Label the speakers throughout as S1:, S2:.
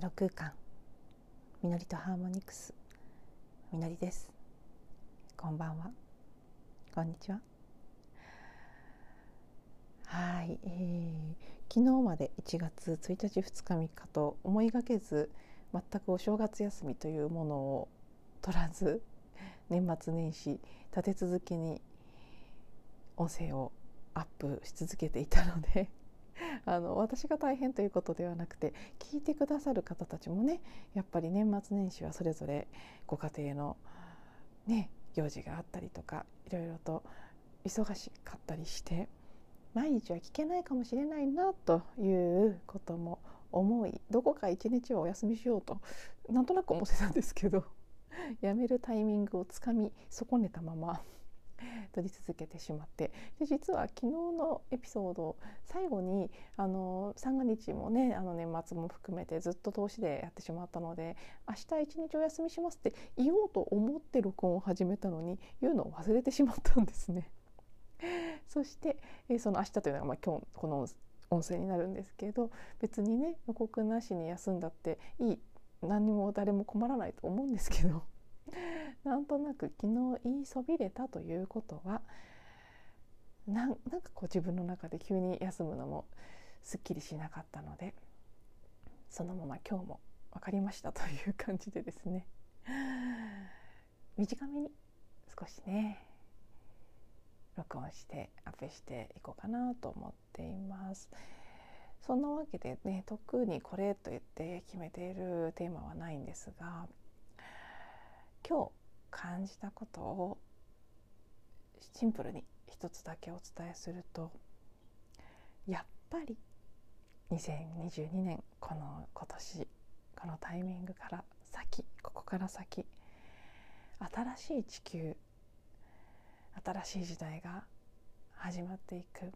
S1: ゼロ空間。みのりとハーモニクス。みのりです。こんばんは。こんにちは。はい、えー、昨日まで1月1日2日3日と思いがけず全くお正月休みというものを取らず年末年始立て続けに音声をアップし続けていたので あの私が大変ということではなくて聞いてくださる方たちもねやっぱり年末年始はそれぞれご家庭のね行事があったりとかいろいろと忙しかったりして毎日は聞けないかもしれないなということも思いどこか一日はお休みしようとなんとなく思ってたんですけど やめるタイミングをつかみ損ねたまま 撮り続けてしまってで実は昨日のエピソード最後にあの三が日もねあの年末も含めてずっと投資でやってしまったので明日一日お休みしますって言おうと思って録音を始めたのに言うのを忘れてしまったんですね。そして、えその明日というのが、まあ、今日この音声になるんですけど別にね予告なしに休んだっていい何も誰も困らないと思うんですけど なんとなく昨日言いそびれたということはなんかこう自分の中で急に休むのもすっきりしなかったのでそのまま今日も分かりましたという感じでですね短めに少しね録音してアップしていこうかなと思っています。そんなわけでね特にこれと言って決めているテーマはないんですが今日感じたことをシンプルに一つだけお伝えするとやっぱり2022年この今年このタイミングから先ここから先新しい地球新しい時代が始まっていく。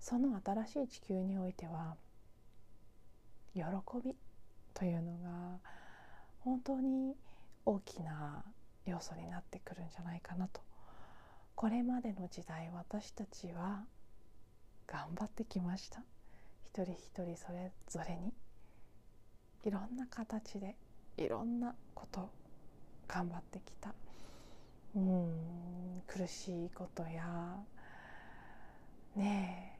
S1: その新しい地球においては喜びというのが本当に大きな要素になってくるんじゃないかなと。これまでの時代私たちは頑張ってきました。一人一人それぞれに。いろんな形でいろんなこと頑張ってきた。うん苦しいことやね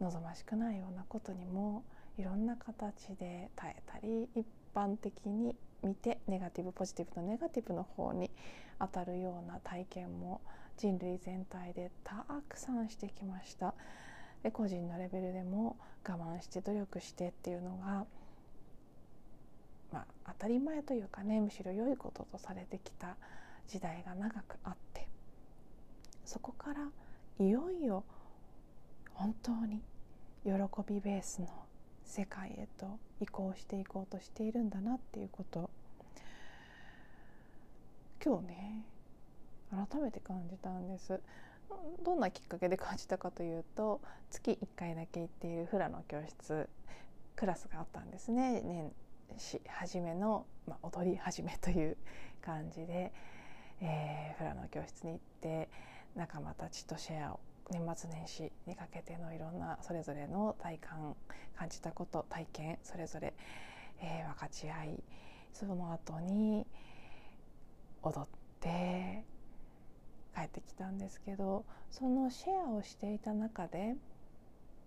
S1: え望ましくないようなことにもいろんな形で耐えたり一般的に見てネガティブポジティブのネガティブの方に当たるような体験も人類全体でたくさんしてきました。で個人のレベルでも我慢して努力してっていうのが、まあ、当たり前というかねむしろ良いこととされてきた時代が長くあってそこからいよいよ本当に喜びベースの世界へと移行していこうとしているんだなっていうこと今日ね改めて感じたんです。どんなきっかけで感じたかというと月1回だけ行っているフラの教室クラスがあったんですね。年始初めの、まあ、踊り始めという感じで、えー、フラの教室に行って仲間たちとシェアを年末年始にかけてのいろんなそれぞれの体感感じたこと体験それぞれ、えー、分かち合いその後に踊って帰ってきたんですけどそのシェアをしていた中で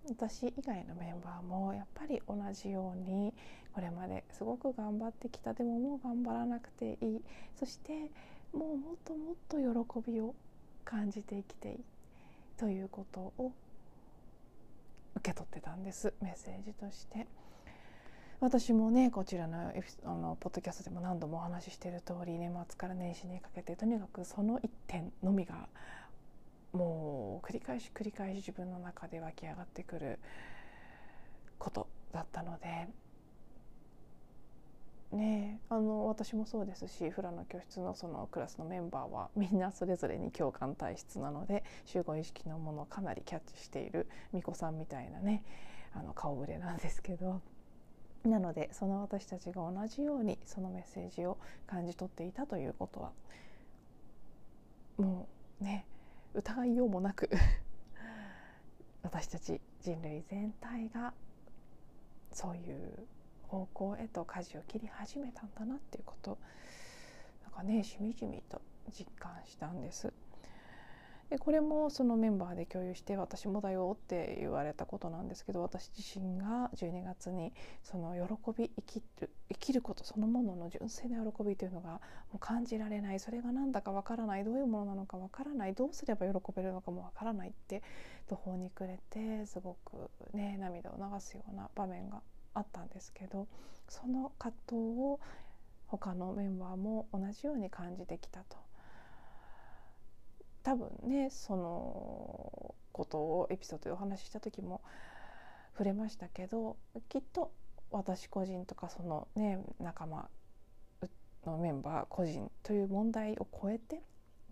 S1: 私以外のメンバーもやっぱり同じようにこれまですごく頑張ってきたでももう頑張らなくていい。そしてもうもっともっと喜びを感じて生きていい。ということを受け取ってたんです。メッセージとして。私もねこちらのあのポッドキャストでも何度もお話ししている通り年末から年始にかけてとにかくその一点のみがもう繰り返し繰り返し自分の中で湧き上がってくることだったのでねあの私もそうですしフラの教室のそのクラスのメンバーはみんなそれぞれに共感体質なので集合意識のものをかなりキャッチしている巫女さんみたいなねあの顔ぶれなんですけどなのでその私たちが同じようにそのメッセージを感じ取っていたということはもうね疑いようもなく 私たち人類全体がそういう方向へと舵を切り始めたんだなっていうことなんかねしみじみと実感したんです。でこれもそのメンバーで共有して私もだよって言われたことなんですけど私自身が12月にその喜び生きる生きることそのものの純粋な喜びというのがもう感じられない。それが何だかわからない。どういうものなのかわからない。どうすれば喜べるのかもわからないって途方に暮れてすごくね涙を流すような場面があったんですけどその葛藤を他のメンバーも同じように感じてきたと。多分ねそのことをエピソードでお話しした時も触れましたけどきっと私個人とかそのね仲間のメンバー個人という問題を超えて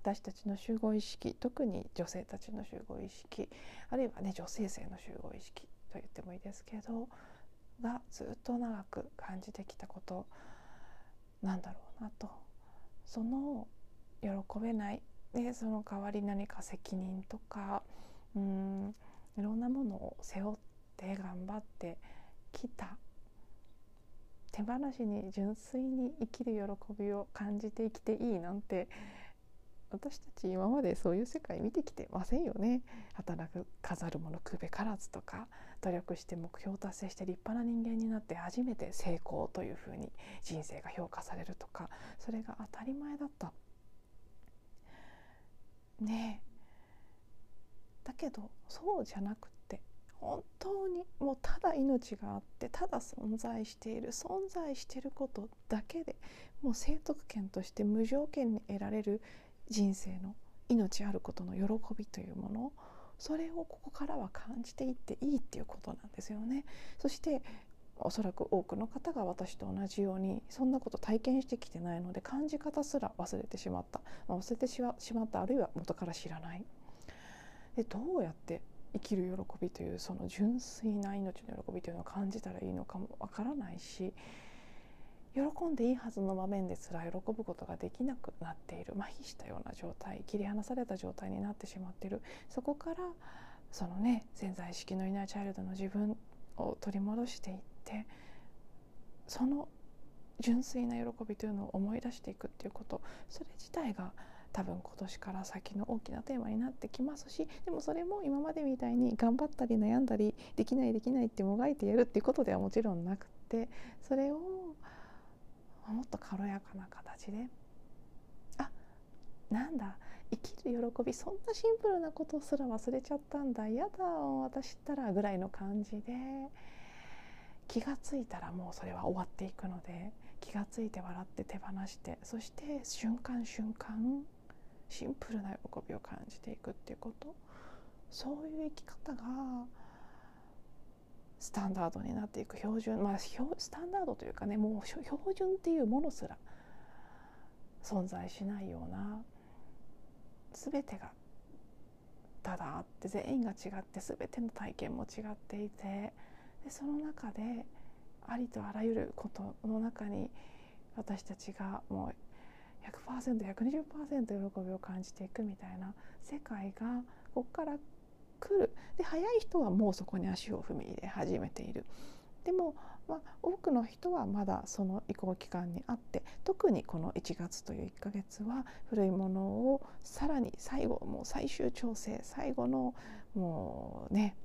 S1: 私たちの集合意識特に女性たちの集合意識あるいはね女性性の集合意識と言ってもいいですけどがずっと長く感じてきたことなんだろうなと。その喜べないでその代わり何か責任とかうんいろんなものを背負って頑張ってきた手放しに純粋に生きる喜びを感じて生きていいなんて私たち今までそういう世界見てきてませんよね。働く飾るものくべからずとか努力して目標を達成して立派な人間になって初めて成功というふうに人生が評価されるとかそれが当たり前だった。ねだけどそうじゃなくて本当にもうただ命があってただ存在している存在していることだけでもう生徳権として無条件に得られる人生の命あることの喜びというものそれをここからは感じていっていいっていうことなんですよね。そしておそらく多くの方が私と同じようにそんなこと体験してきてないので感じ方すら忘れてしまった、まあ、忘れてしまったあるいは元から知らない。でどうやって生きる喜びというその純粋な命の喜びというのを感じたらいいのかもわからないし喜んでいいはずの場面ですら喜ぶことができなくなっている。麻痺したような状態切り離された状態になってしまっている。そこからそのね潜在意識のイナーチャイルドの自分を取り戻していっててその純粋な喜びというのを思い出していくっていうことそれ自体が多分今年から先の大きなテーマになってきますしでもそれも今までみたいに頑張ったり悩んだりできないできないってもがいてやるっていうことではもちろんなくってそれをもっと軽やかな形であなんだ生きる喜びそんなシンプルなことすら忘れちゃったんだやだ私ったらぐらいの感じで。気が付いたらもうそれは終わっていくので気が付いて笑って手放してそして瞬間瞬間シンプルな喜びを感じていくっていうこと。そういう生き方がスタンダードになっていく。標準まあスタンダードというかねもう標準っていうものすら存在しないような全てがただあって全員が違って全ての体験も違っていてでその中でありとあらゆることの中に私たちがもう 100%120% 喜びを感じていくみたいな世界がここから来る。で早い人はもうそこに足を踏み入れ始めている。でも、まあ、多くの人はまだその移行期間にあって特にこの1月という1ヶ月は古いものをさらに最後もう最終調整最後のもうね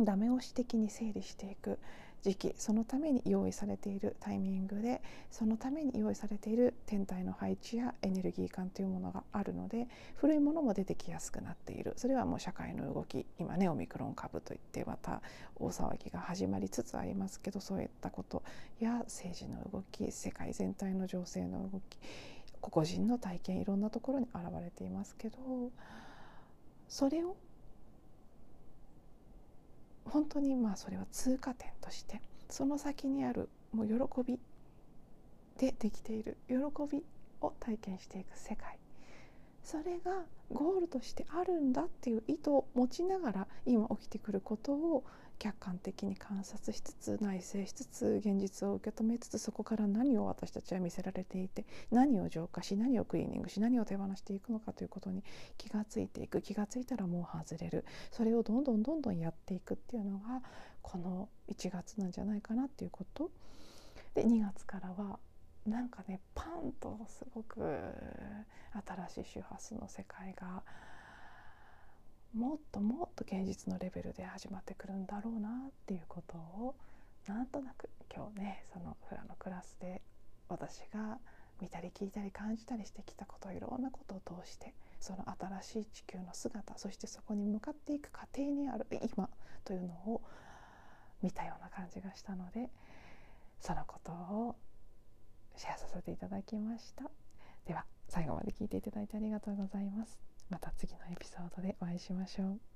S1: ダメ押し的に整理していく時期そのために用意されているタイミングでそのために用意されている天体の配置やエネルギー感というものがあるので古いものも出てきやすくなっている。それはもう社会の動き今ねオミクロン株といってまた大騒ぎが始まりつつありますけどそういったことや政治の動き世界全体の情勢の動き個々人の体験いろんなところに現れていますけどそれを本当にまあそれは通過点としてその先にあるもう喜びでできている喜びを体験していく世界。それがゴールとしてあるんだっていう意図を持ちながら今起きてくることを客観的に観察しつつ内省しつつ現実を受け止めつつそこから何を私たちは見せられていて何を浄化し何をクリーニングし何を手放していくのかということに気がついていく気がついたらもう外れる。それをどんどんどんどんやっていくっていうのがこの1月なんじゃないかなっていうこと。で2月からはなんかねパンとすごく新しい周波数の世界がもっともっと現実のレベルで始まってくるんだろうなっていうことをなんとなく今日ねそのフラのクラスで私が見たり聞いたり感じたりしてきたこといろんなことを通してその新しい地球の姿そしてそこに向かっていく過程にある今というのを見たような感じがしたのでそのことをシェアさせていただきました。では最後まで聞いていただいてありがとうございます。また次のエピソードでお会いしましょう。